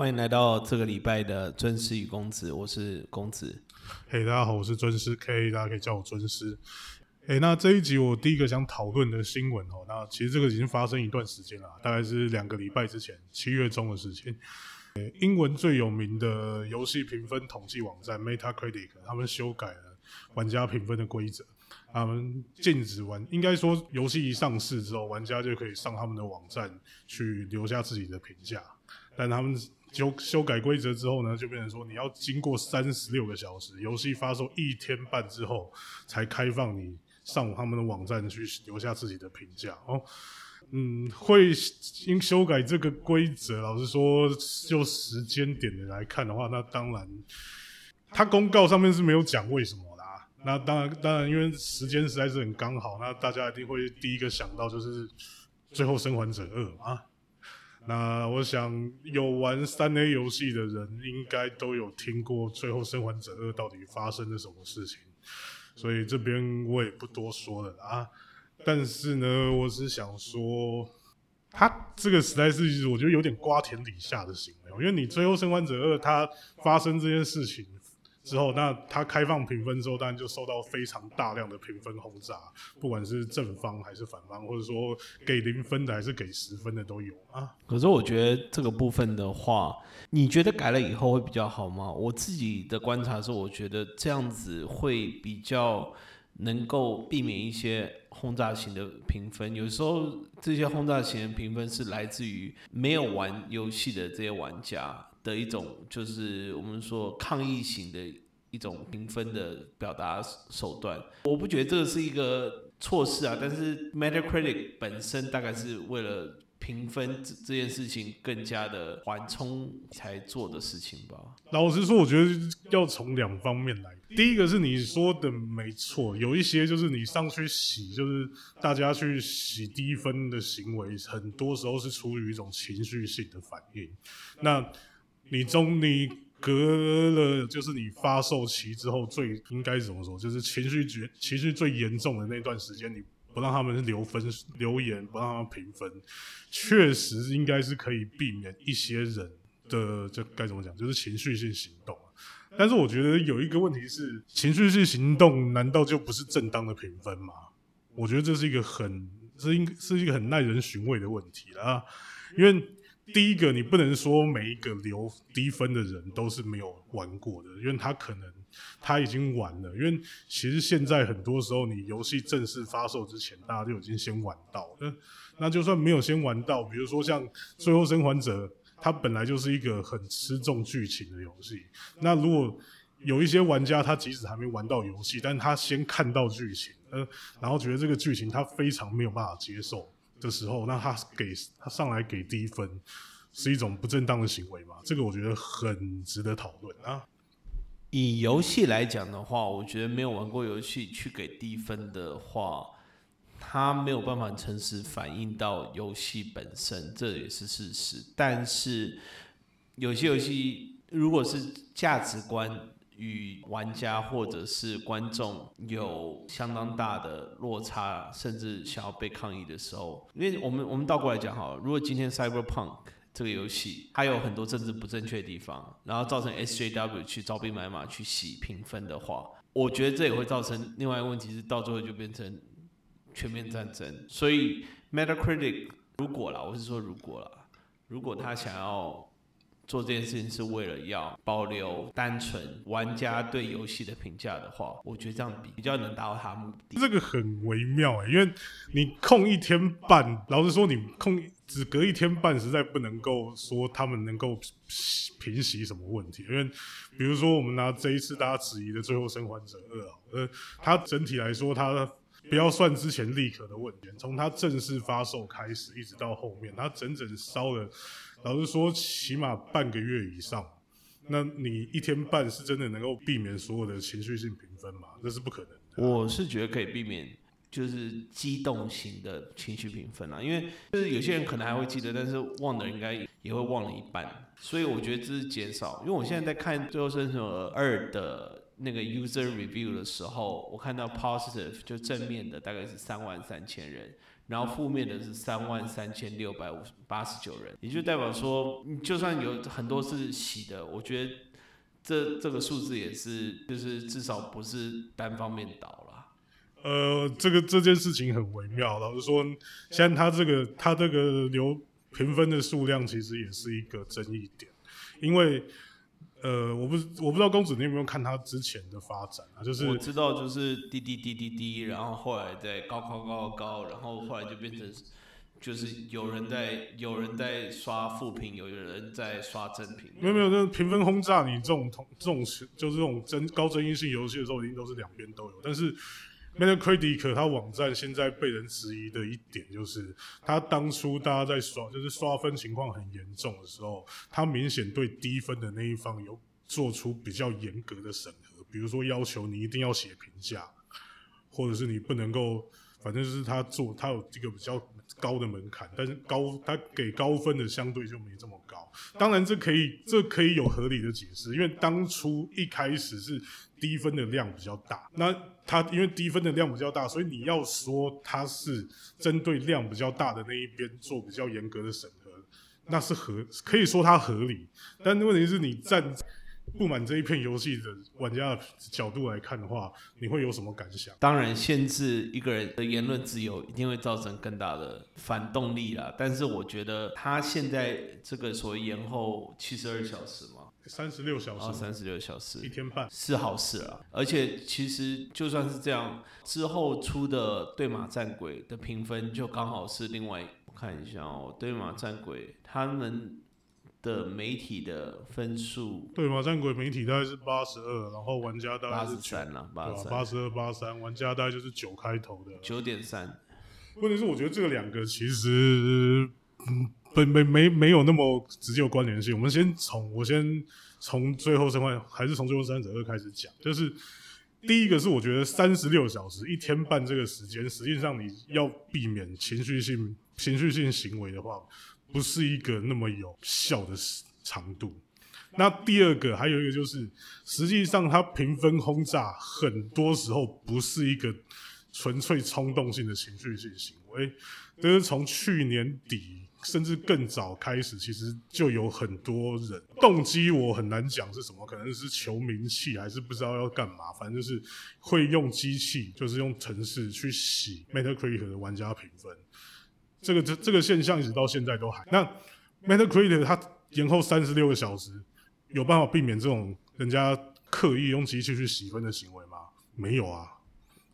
欢迎来到这个礼拜的尊师与公子，我是公子。嘿，大家好，我是尊师 K，大家可以叫我尊师。哎，那这一集我第一个想讨论的新闻哦，那其实这个已经发生一段时间了，大概是两个礼拜之前，七月中的事情。英文最有名的游戏评分统计网站 Metacritic，他们修改了玩家评分的规则，他们禁止玩，应该说游戏一上市之后，玩家就可以上他们的网站去留下自己的评价，但他们。修修改规则之后呢，就变成说你要经过三十六个小时，游戏发售一天半之后，才开放你上他们的网站去留下自己的评价哦。嗯，会因修改这个规则，老实说，就时间点的来看的话，那当然，他公告上面是没有讲为什么啦。那当然，当然，因为时间实在是很刚好，那大家一定会第一个想到就是《最后生还者二》啊。那我想有玩三 A 游戏的人，应该都有听过《最后生还者二》到底发生了什么事情，所以这边我也不多说了啊。但是呢，我是想说，他这个实在是我觉得有点瓜田李下的行为，因为你《最后生还者二》它发生这件事情。之后，那它开放评分之后，当然就受到非常大量的评分轰炸，不管是正方还是反方，或者说给零分的还是给十分的都有啊。可是我觉得这个部分的话，你觉得改了以后会比较好吗？我自己的观察是，我觉得这样子会比较能够避免一些轰炸型的评分。有时候这些轰炸型的评分是来自于没有玩游戏的这些玩家。的一种就是我们说抗议型的一种评分的表达手段，我不觉得这个是一个错事啊。但是 Metacritic 本身大概是为了评分这这件事情更加的缓冲才做的事情吧。老实说，我觉得要从两方面来。第一个是你说的没错，有一些就是你上去洗，就是大家去洗低分的行为，很多时候是出于一种情绪性的反应。那你中你隔了，就是你发售期之后最应该怎么说？就是情绪绝情绪最严重的那段时间，你不让他们留分留言，不让他们评分，确实应该是可以避免一些人的这该怎么讲？就是情绪性行动。但是我觉得有一个问题是，情绪性行动难道就不是正当的评分吗？我觉得这是一个很是应是一个很耐人寻味的问题了，因为。第一个，你不能说每一个留低分的人都是没有玩过的，因为他可能他已经玩了。因为其实现在很多时候，你游戏正式发售之前，大家就已经先玩到。那那就算没有先玩到，比如说像《最后生还者》，它本来就是一个很吃重剧情的游戏。那如果有一些玩家，他即使还没玩到游戏，但他先看到剧情，呃，然后觉得这个剧情他非常没有办法接受。的时候，那他给他上来给低分，是一种不正当的行为嘛？这个我觉得很值得讨论啊。以游戏来讲的话，我觉得没有玩过游戏去给低分的话，他没有办法诚实反映到游戏本身，这也是事实。但是有些游戏如果是价值观，与玩家或者是观众有相当大的落差，甚至想要被抗议的时候，因为我们我们倒过来讲哈，如果今天 Cyberpunk 这个游戏它有很多政治不正确的地方，然后造成 SJW 去招兵买马去洗评分的话，我觉得这也会造成另外一个问题是到最后就变成全面战争。所以 Metacritic 如果啦，我是说如果啦，如果他想要。做这件事情是为了要保留单纯玩家对游戏的评价的话，我觉得这样比比较能达到他目的。这个很微妙哎，因为你空一天半，老实说，你空只隔一天半，实在不能够说他们能够平息什么问题。因为比如说，我们拿这一次大家质疑的《最后生还者二》啊，呃，它整体来说，它不要算之前立刻的问题，从它正式发售开始，一直到后面，它整整烧了。老实说，起码半个月以上，那你一天半是真的能够避免所有的情绪性评分吗？这是不可能。我是觉得可以避免，就是激动型的情绪评分啊，因为就是有些人可能还会记得，但是忘的应该也会忘了一半，所以我觉得这是减少。因为我现在在看《最后生存二》的那个 user review 的时候，我看到 positive 就正面的大概是三万三千人。然后负面的是三万三千六百五八十九人，也就代表说，就算有很多是洗的，我觉得这这个数字也是，就是至少不是单方面倒了。呃，这个这件事情很微妙，老实说，现在他这个他这个留评分的数量其实也是一个争议点，因为。呃，我不我不知道公子你有没有看他之前的发展啊？就是我知道，就是滴滴滴滴滴，然后后来再高高高高，然后后来就变成，就是有人在有人在刷负评，有人在刷正评。没有没有，那评分轰炸，你这种同这种就是这种争高争议性游戏的时候，一定都是两边都有，但是。Metacritic 它网站现在被人质疑的一点就是，它当初大家在刷就是刷分情况很严重的时候，它明显对低分的那一方有做出比较严格的审核，比如说要求你一定要写评价，或者是你不能够，反正就是他做他有这个比较高的门槛，但是高他给高分的相对就没这么高。当然这可以这可以有合理的解释，因为当初一开始是。低分的量比较大，那它因为低分的量比较大，所以你要说它是针对量比较大的那一边做比较严格的审核，那是合可以说它合理。但问题是你站不满这一片游戏的玩家的角度来看的话，你会有什么感想？当然，限制一个人的言论自由一定会造成更大的反动力啦。但是我觉得他现在这个所谓延后七十二小时嘛。三十六小时，三十六小时，一天半是好事啊！而且其实就算是这样，之后出的对马战鬼的评分就刚好是另外，我看一下哦，对马战鬼他们的媒体的分数，对马战鬼媒体大概是八十二，然后玩家大概是八十三了，八十二八三，玩家大概就是九开头的，九点三。问题是，我觉得这个两个其实，嗯。不没没没有那么直接有关联性。我们先从我先从最后生还还是从最后三者二开始讲。就是第一个是我觉得三十六小时一天半这个时间，实际上你要避免情绪性情绪性行为的话，不是一个那么有效的长度。那第二个还有一个就是，实际上它评分轰炸很多时候不是一个纯粹冲动性的情绪性行为，就是从去年底。甚至更早开始，其实就有很多人动机，我很难讲是什么，可能是求名气，还是不知道要干嘛，反正就是会用机器，就是用程式去洗 Metacritic 的玩家评分。这个这这个现象一直到现在都还。那 Metacritic 它延后三十六个小时，有办法避免这种人家刻意用机器去洗分的行为吗？没有啊。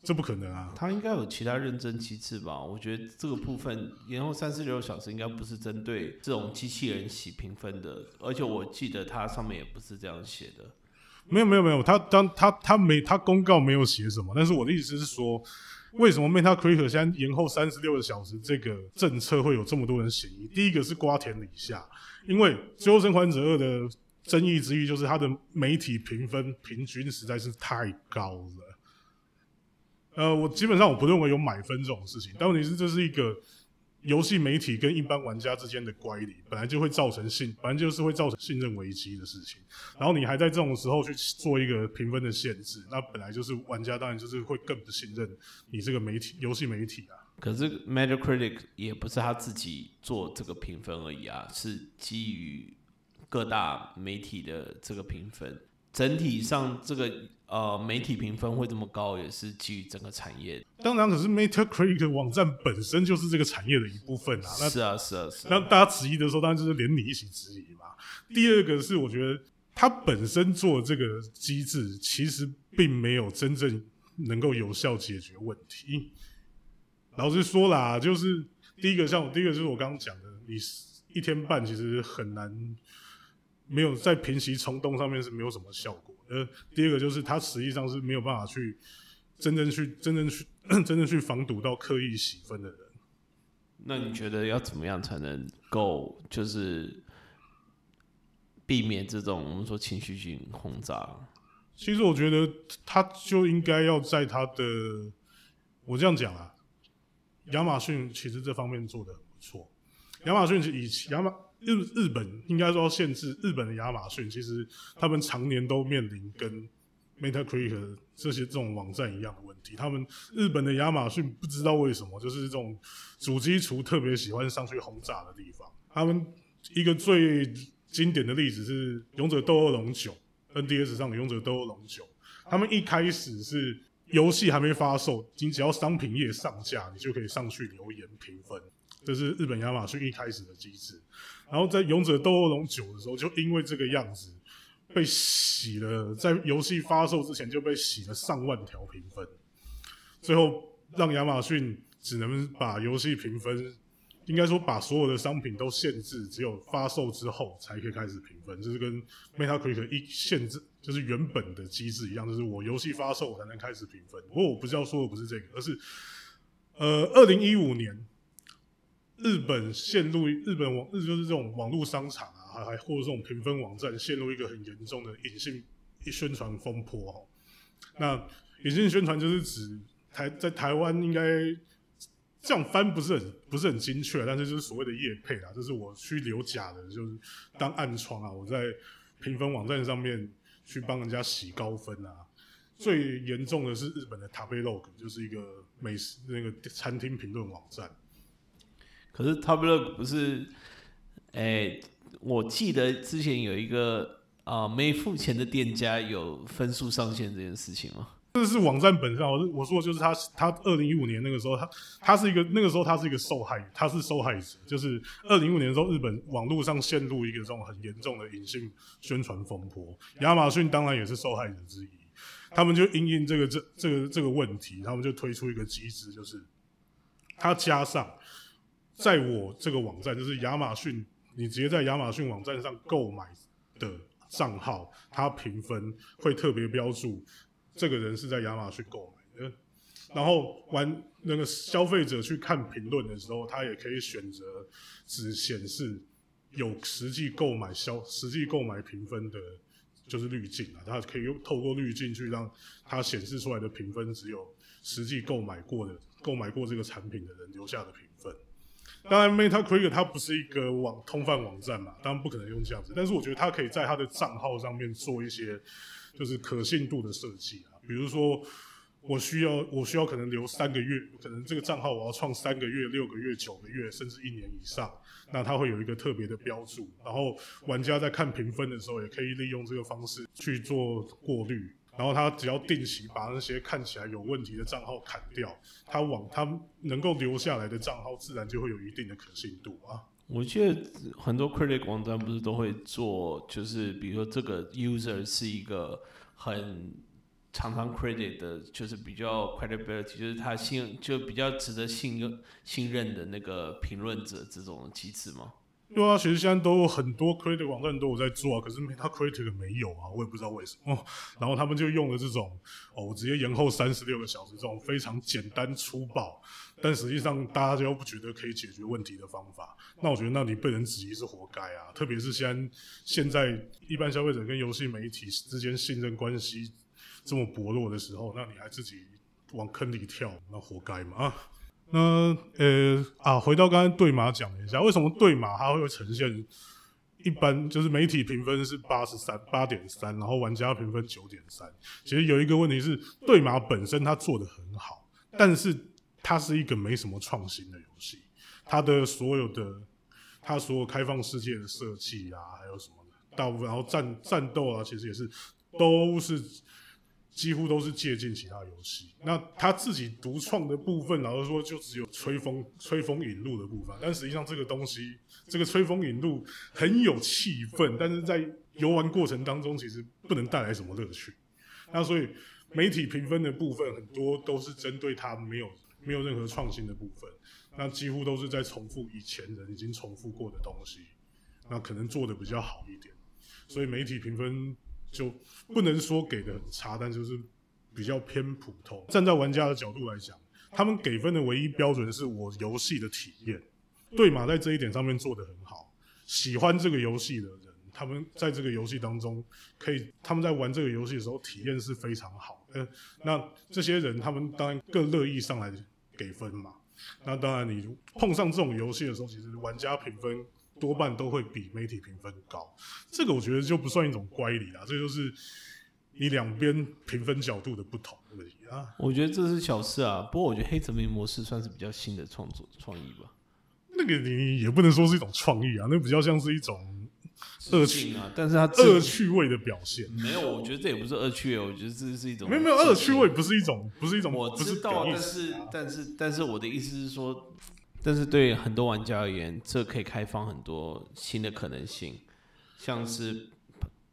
这不可能啊！他应该有其他认证机制吧？我觉得这个部分延后三四六小时应该不是针对这种机器人洗评分的，而且我记得它上面也不是这样写的。没有没有没有，他当他他没他公告没有写什么，但是我的意思是说，为什么 Metacritic 现在延后三十六个小时这个政策会有这么多人嫌疑？第一个是瓜田李下，因为《最后生还者二》的争议之一就是它的媒体评分平均实在是太高了。呃，我基本上我不认为有买分这种事情，但问题是这是一个游戏媒体跟一般玩家之间的乖离，本来就会造成信，反正就是会造成信任危机的事情。然后你还在这种时候去做一个评分的限制，那本来就是玩家当然就是会更不信任你这个媒体游戏媒体啊。可是 Metacritic 也不是他自己做这个评分而已啊，是基于各大媒体的这个评分。整体上，这个呃媒体评分会这么高，也是基于整个产业。当然，可是 Metacritic 网站本身就是这个产业的一部分啊。是啊，是啊，是。那大家质疑的时候，当然就是连你一起质疑嘛。第二个是，我觉得它本身做这个机制，其实并没有真正能够有效解决问题。老实说啦，就是第一个，像第一个就是我刚刚讲的，你一天半其实很难。没有在平息冲动上面是没有什么效果。呃，第二个就是它实际上是没有办法去真正去真正去 真正去防堵到刻意洗分的人。那你觉得要怎么样才能够就是避免这种我们说情绪性轰炸？其实我觉得他就应该要在他的我这样讲啊，亚马逊其实这方面做的很不错。亚马逊以亚马日日本应该说限制日本的亚马逊，其实他们常年都面临跟 Metacritic 这些这种网站一样的问题。他们日本的亚马逊不知道为什么，就是这种主机厨特别喜欢上去轰炸的地方。他们一个最经典的例子是《勇者斗恶龙九》，NDS 上的《勇者斗恶龙九》，他们一开始是游戏还没发售，你只要商品页上架，你就可以上去留言评分，这是日本亚马逊一开始的机制。然后在《勇者斗恶龙九》的时候，就因为这个样子。被洗了，在游戏发售之前就被洗了上万条评分，最后让亚马逊只能把游戏评分，应该说把所有的商品都限制，只有发售之后才可以开始评分，就是跟 Metacritic 一限制，就是原本的机制一样，就是我游戏发售我才能开始评分。不过我不是要说的不是这个，而是呃，二零一五年日本陷入日本网日就是这种网络商场啊。还或者这种评分网站陷入一个很严重的隐性宣传风波哦。那隐性宣传就是指台在台湾应该这样翻不是很不是很精确，但是就是所谓的业配啦，就是我去留假的，就是当暗疮啊，我在评分网站上面去帮人家洗高分啊。最严重的是日本的 Tabelog，就是一个美食那个餐厅评论网站。可是，Tubl 不是哎。我记得之前有一个啊没付钱的店家有分数上限这件事情吗？这是网站本上，我我说的就是他，他二零一五年那个时候，他他是一个那个时候他是一个受害，他是受害者，就是二零一五年的时候，日本网络上陷入一个这种很严重的隐性宣传风波，亚马逊当然也是受害者之一，他们就因应这个这这个这个问题，他们就推出一个机制，就是他加上在我这个网站，就是亚马逊。你直接在亚马逊网站上购买的账号，它评分会特别标注这个人是在亚马逊购买的。然后完那个消费者去看评论的时候，他也可以选择只显示有实际购买消实际购买评分的，就是滤镜啊，他可以用透过滤镜去让它显示出来的评分只有实际购买过的购买过这个产品的人留下的评分。当然，Metacritic 它不是一个网通贩网站嘛，当然不可能用这样子。但是我觉得它可以在它的账号上面做一些就是可信度的设计啊，比如说我需要我需要可能留三个月，可能这个账号我要创三个月、六个月、九个月，甚至一年以上，那它会有一个特别的标注，然后玩家在看评分的时候也可以利用这个方式去做过滤。然后他只要定期把那些看起来有问题的账号砍掉，他往他能够留下来的账号自然就会有一定的可信度啊。我记得很多 credit 网站不是都会做，就是比如说这个 user 是一个很常常 credit 的，就是比较 credibility，就是他信就比较值得信任信任的那个评论者这种机制吗？对啊，其实现在都很多 critic 网站都有在做啊，可是他 critic 没有啊，我也不知道为什么。然后他们就用了这种哦，我直接延后三十六个小时这种非常简单粗暴，但实际上大家又不觉得可以解决问题的方法。那我觉得，那你被人质疑是活该啊！特别是现在现在一般消费者跟游戏媒体之间信任关系这么薄弱的时候，那你还自己往坑里跳，那活该嘛啊！那呃啊，回到刚才对马讲了一下，为什么对马它会呈现一般就是媒体评分是八十三八点三，然后玩家评分九点三。其实有一个问题是，对马本身它做的很好，但是它是一个没什么创新的游戏，它的所有的它所有开放世界的设计啊，还有什么的，大部分然后战战斗啊，其实也是都是。几乎都是借鉴其他游戏，那他自己独创的部分，老实说就只有吹风、吹风引路的部分。但实际上这个东西，这个吹风引路很有气氛，但是在游玩过程当中，其实不能带来什么乐趣。那所以媒体评分的部分很多都是针对他没有没有任何创新的部分，那几乎都是在重复以前人已经重复过的东西，那可能做的比较好一点。所以媒体评分。就不能说给的很差，但就是比较偏普通。站在玩家的角度来讲，他们给分的唯一标准是我游戏的体验。对马在这一点上面做的很好，喜欢这个游戏的人，他们在这个游戏当中可以，他们在玩这个游戏的时候体验是非常好。呃，那这些人他们当然更乐意上来给分嘛。那当然，你碰上这种游戏的时候，其实玩家评分。多半都会比媒体评分高，这个我觉得就不算一种乖离啦，这就是你两边评分角度的不同而已啊。我觉得这是小事啊，不过我觉得黑泽明模式算是比较新的创作创意吧。那个你也不能说是一种创意啊，那比较像是一种恶趣啊，但是它恶趣味的表现。没有，我觉得这也不是恶趣味，我觉得这是一种没有没有恶趣味，不是一种不是一种我知道，但是但是但是我的意思是说，但是对很多玩家而言，这可以开放很多新的可能性，像是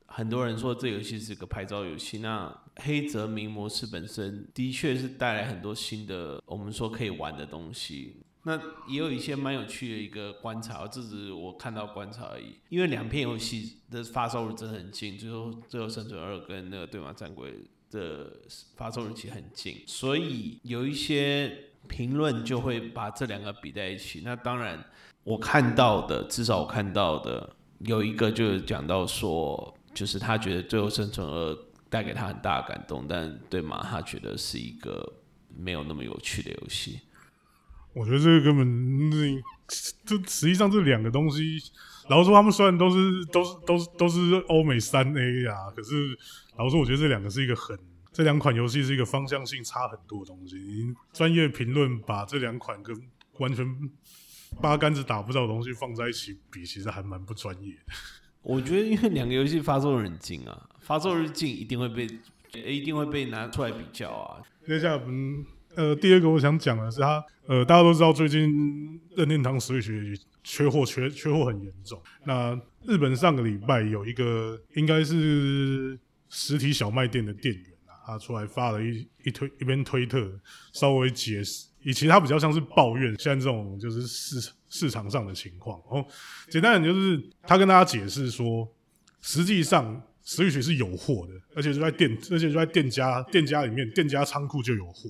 很多人说这游戏是个拍照游戏，那黑泽明模式本身的确是带来很多新的我们说可以玩的东西。那也有一些蛮有趣的一个观察，这只是我看到观察而已。因为两片游戏的发售日真的很近，最后《最后生存二》跟那个《对马战鬼》的发售日期很近，所以有一些评论就会把这两个比在一起。那当然，我看到的，至少我看到的有一个就是讲到说，就是他觉得《最后生存二》带给他很大的感动，但对马他觉得是一个没有那么有趣的游戏。我觉得这个根本，这实际上这两个东西，然后说他们虽然都是都是都是都是欧美三 A 啊，可是老实说我觉得这两个是一个很这两款游戏是一个方向性差很多的东西。专业评论把这两款跟完全八竿子打不到的东西放在一起比，其实还蛮不专业的。我觉得因为两个游戏发售日近啊，发售日近一定会被一定会被拿出来比较啊。接下来我们。呃，第二个我想讲的是，它呃，大家都知道最近任天堂 Switch 缺货，缺缺货很严重。那日本上个礼拜有一个应该是实体小卖店的店员啊，他出来发了一一推一边推特，稍微解释，以其他比较像是抱怨现在这种就是市市场上的情况。然后简单点就是他跟大家解释说，实际上石玉水是有货的，而且就在店，而且就在店家店家里面，店家仓库就有货。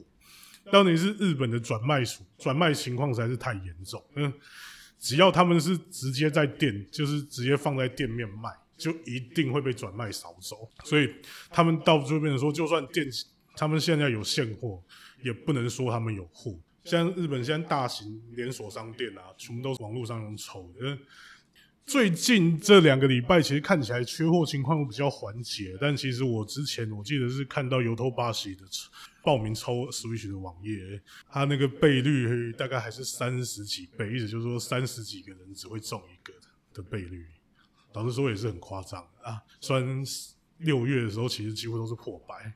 到底是日本的转卖数转卖情况实在是太严重，嗯，只要他们是直接在店，就是直接放在店面卖，就一定会被转卖扫走。所以他们到这边说，就算店他们现在有现货，也不能说他们有货。像日本现在大型连锁商店啊，全部都是网络上用抽的。最近这两个礼拜，其实看起来缺货情况比较缓解，但其实我之前我记得是看到由头巴西的。报名抽 Switch 的网页，它那个倍率大概还是三十几倍，意思就是说三十几个人只会中一个的倍率。老实说也是很夸张啊。虽然六月的时候其实几乎都是破百。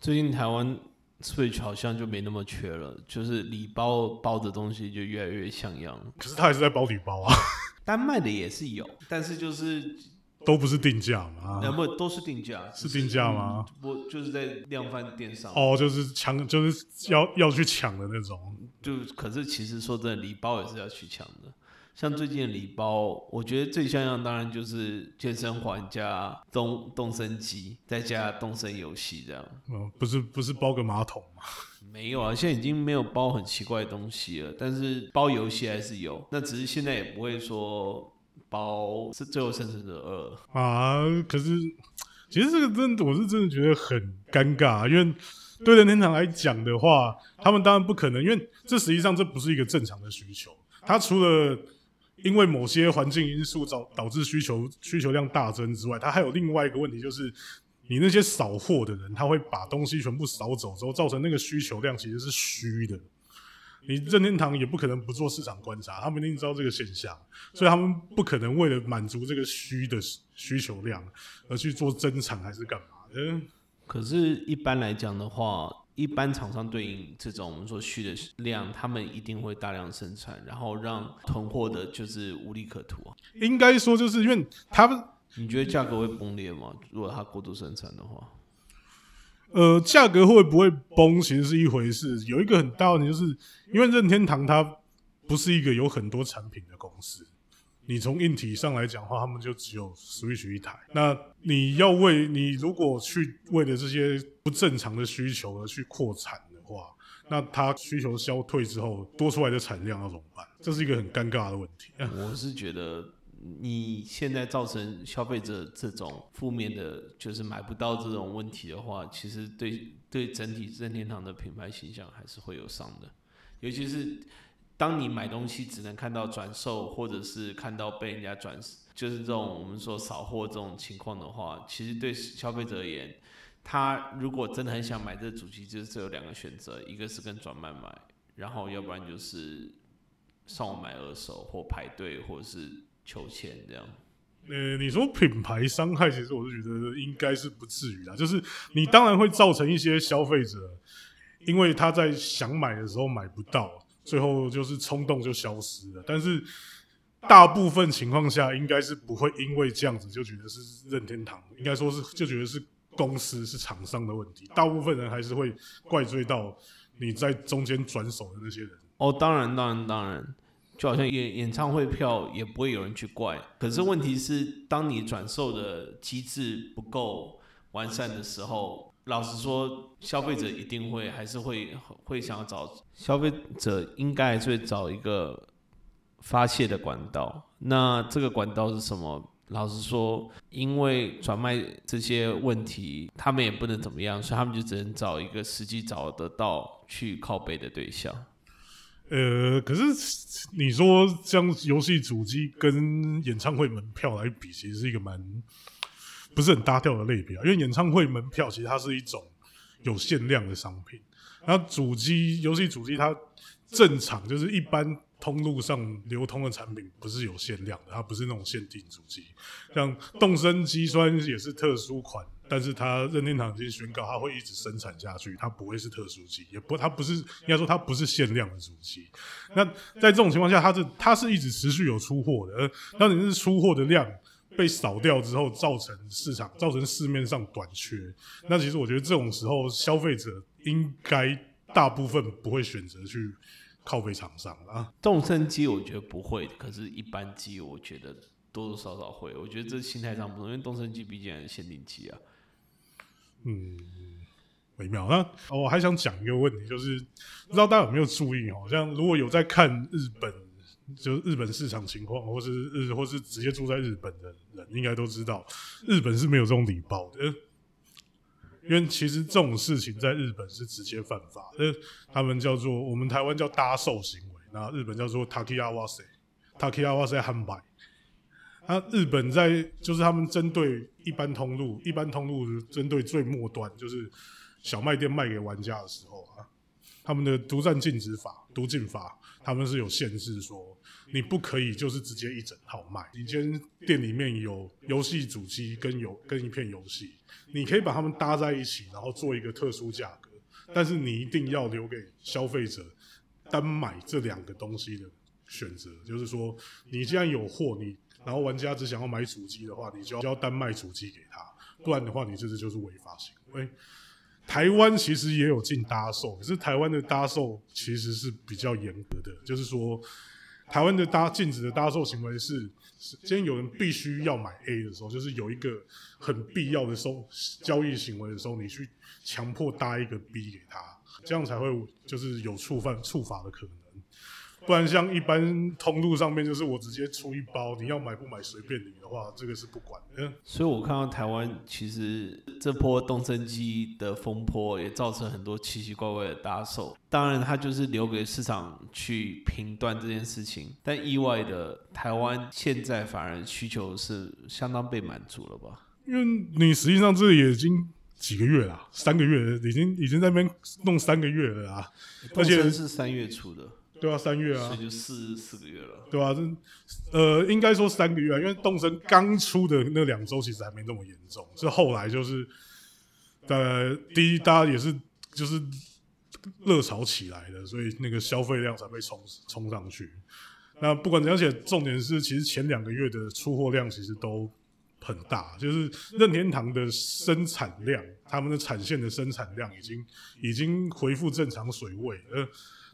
最近台湾 Switch 好像就没那么缺了，就是礼包包的东西就越来越像样。可是它还是在包礼包啊。单卖的也是有，但是就是。都不是定价嘛？两不都是定价，是定价吗？我，就是在量贩店上。哦，就是抢，就是要要去抢的那种。就可是其实说真的，礼包也是要去抢的。像最近的礼包，我觉得最像样当然就是健身环加动动身机，再加动身游戏这样。嗯，不是不是包个马桶吗？没有啊，现在已经没有包很奇怪的东西了，但是包游戏还是有。那只是现在也不会说。包是最后生存者二啊，可是其实这个真的，我是真的觉得很尴尬，因为对任天堂来讲的话，他们当然不可能，因为这实际上这不是一个正常的需求。他除了因为某些环境因素导导致需求需求量大增之外，它还有另外一个问题，就是你那些扫货的人，他会把东西全部扫走之后，造成那个需求量其实是虚的。你任天堂也不可能不做市场观察，他们一定知道这个现象，所以他们不可能为了满足这个虚的需求量而去做增产还是干嘛的。可是，一般来讲的话，一般厂商对应这种我们说虚的量，他们一定会大量生产，然后让囤货的就是无利可图啊。应该说，就是因为他们，你觉得价格会崩裂吗？如果他过度生产的话？呃，价格会不会崩，其实是一回事。有一个很大问题，就是因为任天堂它不是一个有很多产品的公司。你从硬体上来讲的话，他们就只有 Switch 一台。那你要为你如果去为了这些不正常的需求而去扩产的话，那它需求消退之后多出来的产量要怎么办？这是一个很尴尬的问题。我是觉得。你现在造成消费者这种负面的，就是买不到这种问题的话，其实对对整体任天堂的品牌形象还是会有伤的。尤其是当你买东西只能看到转售，或者是看到被人家转，就是这种我们说扫货这种情况的话，其实对消费者而言，他如果真的很想买这主机，就是只有两个选择，一个是跟转卖买，然后要不然就是上网买二手或排队或者是求签这样。呃，你说品牌伤害，其实我是觉得应该是不至于的，就是你当然会造成一些消费者，因为他在想买的时候买不到，最后就是冲动就消失了。但是大部分情况下，应该是不会因为这样子就觉得是任天堂，应该说是就觉得是公司是厂商的问题。大部分人还是会怪罪到你在中间转手的那些人。哦，当然，当然，当然。就好像演演唱会票也不会有人去怪，可是问题是，当你转售的机制不够完善的时候，老实说，消费者一定会还是会会想要找消费者应该会找一个发泄的管道。那这个管道是什么？老实说，因为转卖这些问题，他们也不能怎么样，所以他们就只能找一个实际找得到去靠背的对象。呃，可是你说像游戏主机跟演唱会门票来比，其实是一个蛮不是很搭调的类别啊。因为演唱会门票其实它是一种有限量的商品，那主机游戏主机它正常就是一般通路上流通的产品不是有限量的，它不是那种限定主机，像动森机酸也是特殊款。但是它任天堂已经宣告，它会一直生产下去，它不会是特殊机，也不，它不是应该说它不是限量的主机。那在这种情况下，它是它是一直持续有出货的。当你是出货的量被扫掉之后，造成市场造成市面上短缺，那其实我觉得这种时候，消费者应该大部分不会选择去靠背厂商啊。动身机我觉得不会，可是一般机我觉得多多少少会。我觉得这心态上不同，因为动身机毕竟是限定机啊。嗯，微妙。那我还想讲一个问题，就是不知道大家有没有注意哦？像如果有在看日本，就是日本市场情况，或是日，或是直接住在日本的人，应该都知道，日本是没有这种礼包的。因为其实这种事情在日本是直接犯法，呃，他们叫做我们台湾叫搭售行为，那日本叫做 takiawase，takiawase 汉白。那日本在就是他们针对一般通路，一般通路针对最末端，就是小卖店卖给玩家的时候啊，他们的独占禁止法、独禁法，他们是有限制，说你不可以就是直接一整套卖。你今天店里面有游戏主机跟游跟一片游戏，你可以把它们搭在一起，然后做一个特殊价格，但是你一定要留给消费者单买这两个东西的选择，就是说你既然有货，你然后玩家只想要买主机的话，你就要单卖主机给他，不然的话，你这是就是违法行为。台湾其实也有进搭售，可是台湾的搭售其实是比较严格的，就是说台湾的搭禁止的搭售行为是，今天有人必须要买 A 的时候，就是有一个很必要的收交易行为的时候，你去强迫搭一个 B 给他，这样才会就是有触犯触法的可能。不然像一般通路上面，就是我直接出一包，你要买不买随便你的话，这个是不管的。所以我看到台湾其实这波动身机的风波，也造成很多奇奇怪怪的搭手。当然，它就是留给市场去评断这件事情。但意外的，台湾现在反而需求是相当被满足了吧？因为你实际上这已经几个月了，三个月，已经已经在那边弄三个月了啊。而且是三月初的。对啊，三月啊，所以就四四个月了。对啊，这呃，应该说三个月啊，因为动身刚出的那两周其实还没那么严重，是后来就是呃，第一大家也是就是热潮起来的，所以那个消费量才被冲冲上去。那不管怎样，而且重点是，其实前两个月的出货量其实都很大，就是任天堂的生产量，他们的产线的生产量已经已经恢复正常水位，呃。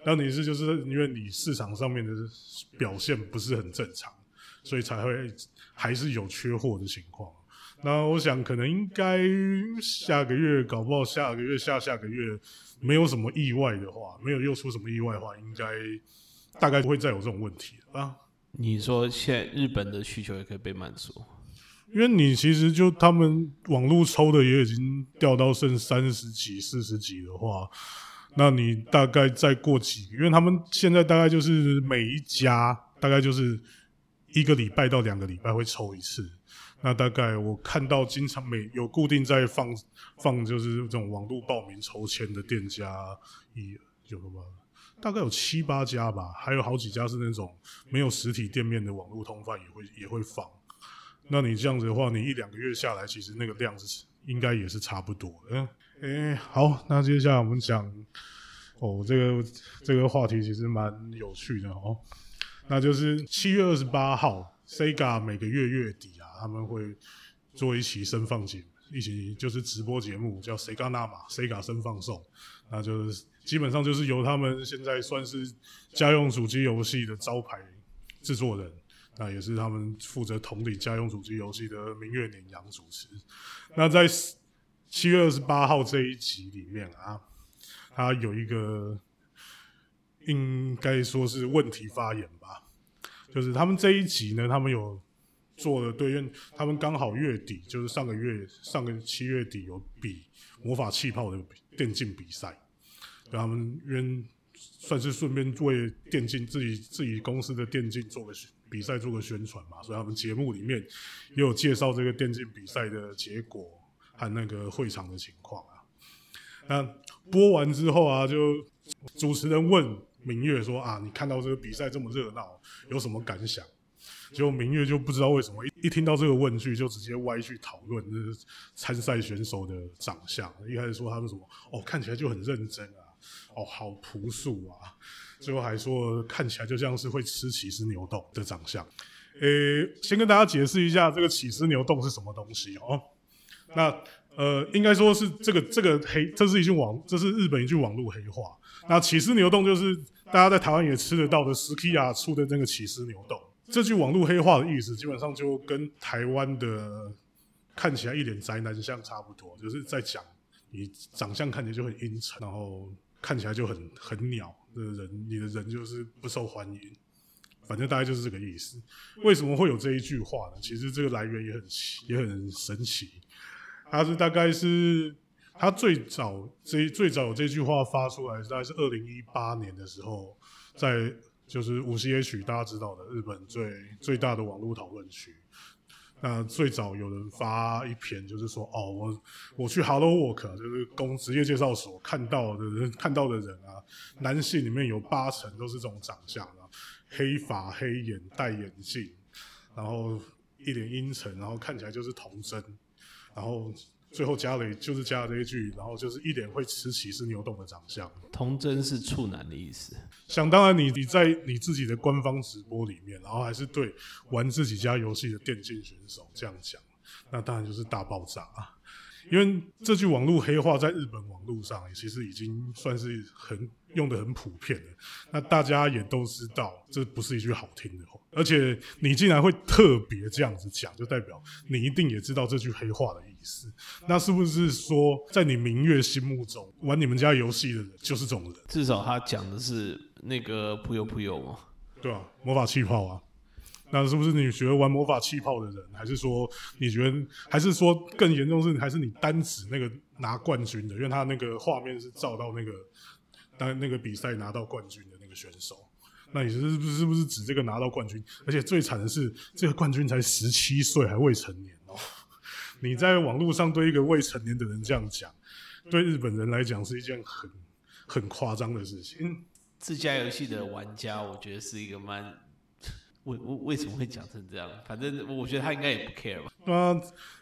那你是就是因为你市场上面的表现不是很正常，所以才会还是有缺货的情况。那我想可能应该下个月搞不好下个月下下个月没有什么意外的话，没有又出什么意外的话，应该大概不会再有这种问题啊。你说现在日本的需求也可以被满足，因为你其实就他们网络抽的也已经掉到剩三十几、四十几的话。那你大概再过几个，因为他们现在大概就是每一家大概就是一个礼拜到两个礼拜会抽一次。那大概我看到经常每有固定在放放就是这种网络报名抽签的店家，一有个吧，大概有七八家吧，还有好几家是那种没有实体店面的网络通贩也会也会放。那你这样子的话，你一两个月下来，其实那个量是应该也是差不多的。诶、好，那接下来我们讲哦，这个这个话题其实蛮有趣的哦。那就是七月二十八号，Sega 每个月月底啊，他们会做一期声放节，一起就是直播节目，叫 Sega 纳玛 Sega 声放送。那就是基本上就是由他们现在算是家用主机游戏的招牌制作人，那也是他们负责统领家用主机游戏的明月年阳主持。那在七月二十八号这一集里面啊，他有一个应该说是问题发言吧，就是他们这一集呢，他们有做了对，因为他们刚好月底，就是上个月上个七月底有比魔法气泡的电竞比赛，对他们因为算是顺便为电竞自己自己公司的电竞做个比赛做个宣传嘛，所以他们节目里面也有介绍这个电竞比赛的结果。和那个会场的情况啊。那播完之后啊，就主持人问明月说啊，你看到这个比赛这么热闹，有什么感想？结果明月就不知道为什么一一听到这个问句，就直接歪去讨论这参赛选手的长相。一开始说他们什么哦，看起来就很认真啊，哦，好朴素啊，最后还说看起来就像是会吃起司牛冻的长相。诶，先跟大家解释一下这个起司牛冻是什么东西哦。那呃，应该说是这个这个黑，这是一句网，这是日本一句网络黑话。那起司牛冻就是大家在台湾也吃得到的 Skia 出的那个起司牛冻。这句网络黑话的意思，基本上就跟台湾的看起来一脸宅男相差不多，就是在讲你长相看起来就很阴沉，然后看起来就很很鸟的人，你的人就是不受欢迎。反正大概就是这个意思。为什么会有这一句话呢？其实这个来源也很奇也很神奇。他是大概是他最早这最早这句话发出来，大概是二零一八年的时候，在就是五 C H 大家知道的日本最最大的网络讨论区。那最早有人发一篇，就是说哦，我我去 Hello Work，就是工职业介绍所看到的人看到的人啊，男性里面有八成都是这种长相啊，黑发黑眼戴眼镜，然后一脸阴沉，然后看起来就是童真。然后最后加了就是加了这一句，然后就是一脸会吃起司牛冻的长相。童真是处男的意思。想当然你，你在你自己的官方直播里面，然后还是对玩自己家游戏的电竞选手这样讲，那当然就是大爆炸啊！因为这句网络黑话在日本网络上其实已经算是很用的很普遍了，那大家也都知道这不是一句好听的话，而且你竟然会特别这样子讲，就代表你一定也知道这句黑话的意思。那是不是说，在你明月心目中玩你们家游戏的人就是这种人？至少他讲的是那个扑悠扑悠嘛，对啊，魔法气泡啊。那是不是你觉得玩魔法气泡的人，还是说你觉得，还是说更严重是，还是你单指那个拿冠军的？因为他那个画面是照到那个当那个比赛拿到冠军的那个选手。那你是不是不是指这个拿到冠军？而且最惨的是，这个冠军才十七岁，还未成年哦。你在网络上对一个未成年的人这样讲，对日本人来讲是一件很很夸张的事情。自家游戏的玩家，我觉得是一个蛮。为为为什么会讲成这样？反正我觉得他应该也不 care 吧。那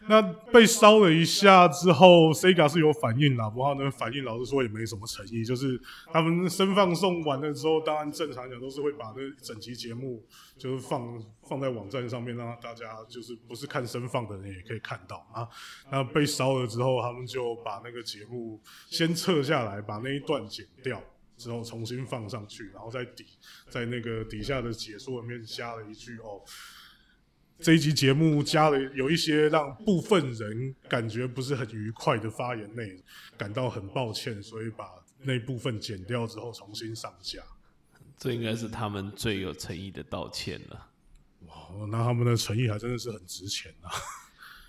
那被烧了一下之后，Sega 是有反应啦，不过呢反应老实说也没什么诚意。就是他们声放送完了之后，当然正常讲都是会把那整集节目就是放放在网站上面，让大家就是不是看声放的人也可以看到啊。那被烧了之后，他们就把那个节目先撤下来，把那一段剪掉。之后重新放上去，然后在底在那个底下的解说里面加了一句哦，这一集节目加了有一些让部分人感觉不是很愉快的发言内容，感到很抱歉，所以把那部分剪掉之后重新上架。这应该是他们最有诚意的道歉了。哇，那他们的诚意还真的是很值钱啊！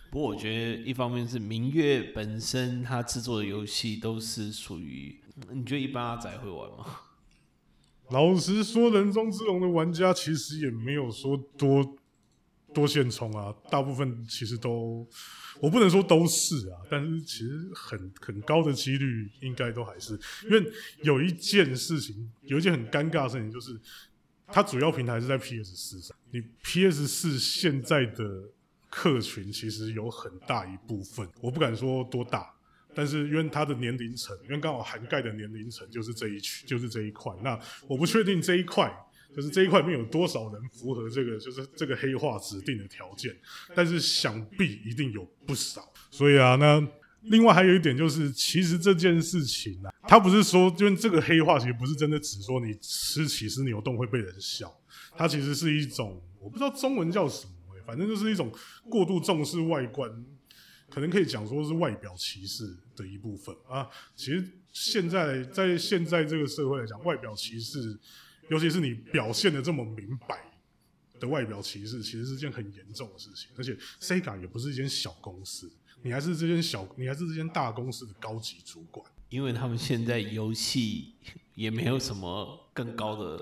不过我觉得一方面是明月本身他制作的游戏都是属于。你觉得一般阿仔会玩吗？老实说，人中之龙的玩家其实也没有说多多线冲啊，大部分其实都，我不能说都是啊，但是其实很很高的几率应该都还是，因为有一件事情，有一件很尴尬的事情，就是它主要平台是在 PS 四上，你 PS 四现在的客群其实有很大一部分，我不敢说多大，但是因为它的年龄层，因为刚好涵盖的年龄层就是这一区，就是这一块，那我不确定这一块。就是这一块面有多少人符合这个，就是这个黑化指定的条件，但是想必一定有不少。所以啊，那另外还有一点就是，其实这件事情啊，它不是说，因为这个黑化其实不是真的只说你吃起司牛冻会被人笑，它其实是一种我不知道中文叫什么，反正就是一种过度重视外观，可能可以讲说是外表歧视的一部分啊。其实现在在现在这个社会来讲，外表歧视。尤其是你表现的这么明白的外表歧视，其实是件很严重的事情。而且，Sega 也不是一间小公司，你还是这间小，你还是这间大公司的高级主管。因为他们现在游戏也没有什么更高的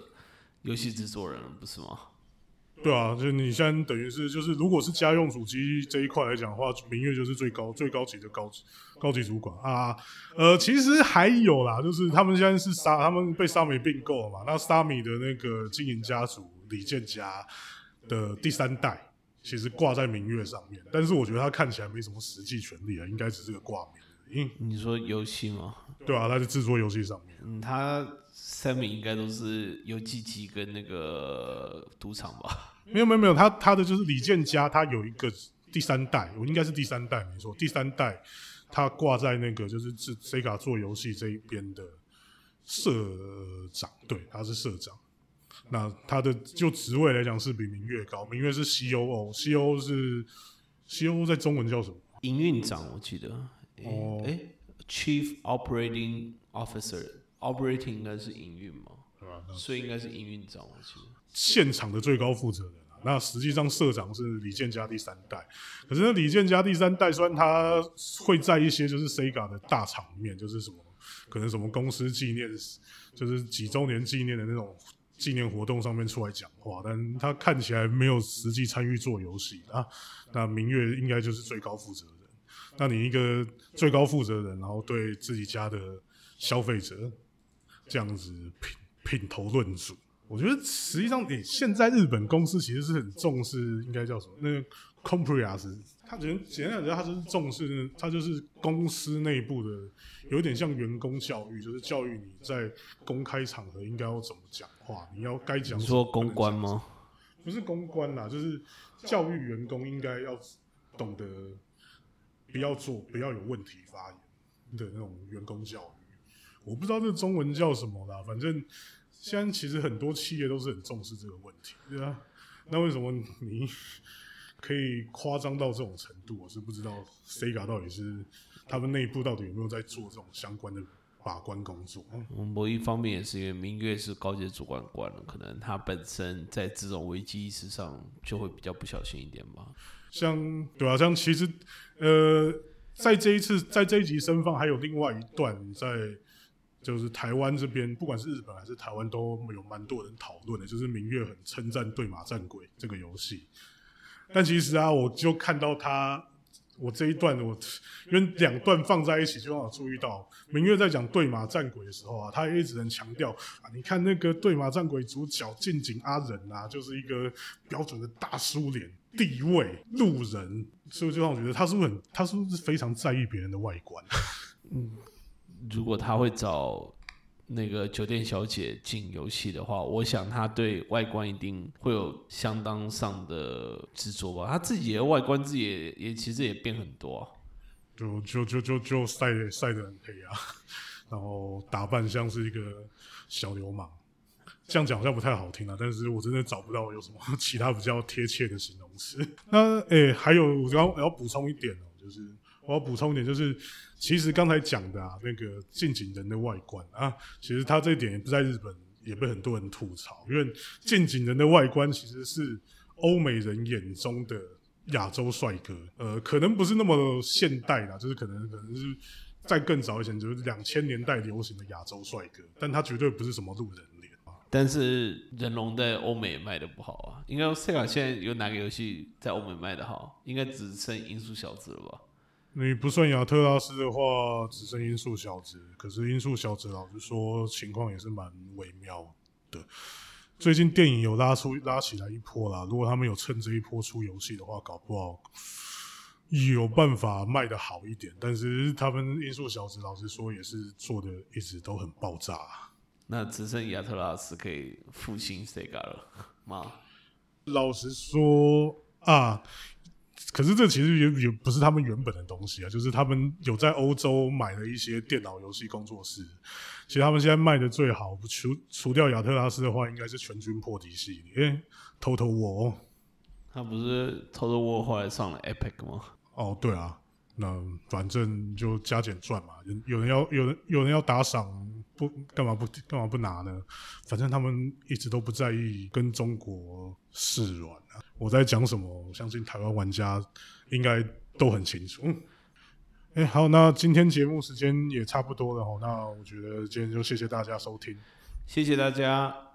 游戏制作人了，不是吗？对啊，就你现在等于是就是，如果是家用主机这一块来讲的话，明月就是最高最高级的高级高级主管啊。呃，其实还有啦，就是他们现在是沙，他们被沙米并购了嘛。那沙米的那个经营家族李建家的第三代，其实挂在明月上面，但是我觉得他看起来没什么实际权利啊，应该只是个挂名。嗯，你说游戏吗？对啊，他是制作游戏上面。嗯，他三名应该都是游戏机跟那个赌场吧？没有没有没有，他他的就是李建家，他有一个第三代，我应该是第三代没错，第三代他挂在那个就是是 Sega 做游戏这一边的社长，对，他是社长。那他的就职位来讲是比明月高，明月是 COO，COO 是 COO 在中文叫什么？营运长，我记得。哦，哎，Chief Operating Officer，Operating 应该是营运嘛，所以应该是营运长，我记得。现场的最高负责人啊，那实际上社长是李建家第三代。可是那李建家第三代，虽然他会在一些就是 Sega 的大场面，就是什么可能什么公司纪念，就是几周年纪念的那种纪念活动上面出来讲话，但他看起来没有实际参与做游戏啊。那明月应该就是最高负责人。那你一个最高负责人，然后对自己家的消费者这样子品品头论足，我觉得实际上你现在日本公司其实是很重视，应该叫什么？那个 c o m p r i a s 他简简单讲，他就是重视，他就是公司内部的，有点像员工教育，就是教育你在公开场合应该要怎么讲话，你要该讲。说公关吗？不是公关啦，就是教育员工应该要懂得。不要做，不要有问题发言的那种员工教育，我不知道这中文叫什么啦。反正现在其实很多企业都是很重视这个问题，对啊。那为什么你可以夸张到这种程度？我是不知道 Sega 到底是他们内部到底有没有在做这种相关的把关工作。嗯某一方面也是因为明月是高级主管官了，可能他本身在这种危机意识上就会比较不小心一点吧。像对啊，像其实，呃，在这一次，在这一集声放还有另外一段，在就是台湾这边，不管是日本还是台湾，都有蛮多人讨论的，就是明月很称赞《对马战鬼》这个游戏。但其实啊，我就看到他，我这一段我因为两段放在一起，就让我注意到明月在讲《对马战鬼》的时候啊，他一直很强调啊，你看那个《对马战鬼》主角近景阿忍啊，就是一个标准的大叔脸。地位路人，所以就让我觉得他是不是很，他是不是非常在意别人的外观？嗯，如果他会找那个酒店小姐进游戏的话，我想他对外观一定会有相当上的执着吧。他自己的外观自己也也其实也变很多，就就就就就晒晒得很黑啊，然后打扮像是一个小流氓。这样讲好像不太好听啊，但是我真的找不到有什么其他比较贴切的形容词。那诶，还有我刚我要补充一点哦，就是我要补充一点，就是其实刚才讲的啊，那个近景人的外观啊，其实他这一点也不在日本也被很多人吐槽，因为近景人的外观其实是欧美人眼中的亚洲帅哥，呃，可能不是那么现代啦，就是可能可能是在更早以前，就是两千年代流行的亚洲帅哥，但他绝对不是什么路人脸。但是人龙在欧美卖的不好啊。应该 Sega 现在有哪个游戏在欧美卖的好？应该只剩《音速小子》了吧？你不算亚特拉斯的话，只剩音速小子。可是音速小子老实说，情况也是蛮微妙的。最近电影有拉出拉起来一波啦，如果他们有趁这一波出游戏的话，搞不好有办法卖的好一点。但是他们音速小子老实说也是做的一直都很爆炸。那只剩亚特拉斯可以复兴 Sega 了吗？老实说啊。可是这其实也也不是他们原本的东西啊，就是他们有在欧洲买了一些电脑游戏工作室。其实他们现在卖的最好，除除掉亚特拉斯的话，应该是全军破敌系列。Total War，他不是 Total War 后来上了 Epic 吗？哦，对啊，那反正就加减赚嘛。有人要有人有人要打赏，不干嘛不干嘛不拿呢？反正他们一直都不在意跟中国示软。啊我在讲什么？我相信台湾玩家应该都很清楚。哎，好，那今天节目时间也差不多了哈。那我觉得今天就谢谢大家收听，谢谢大家。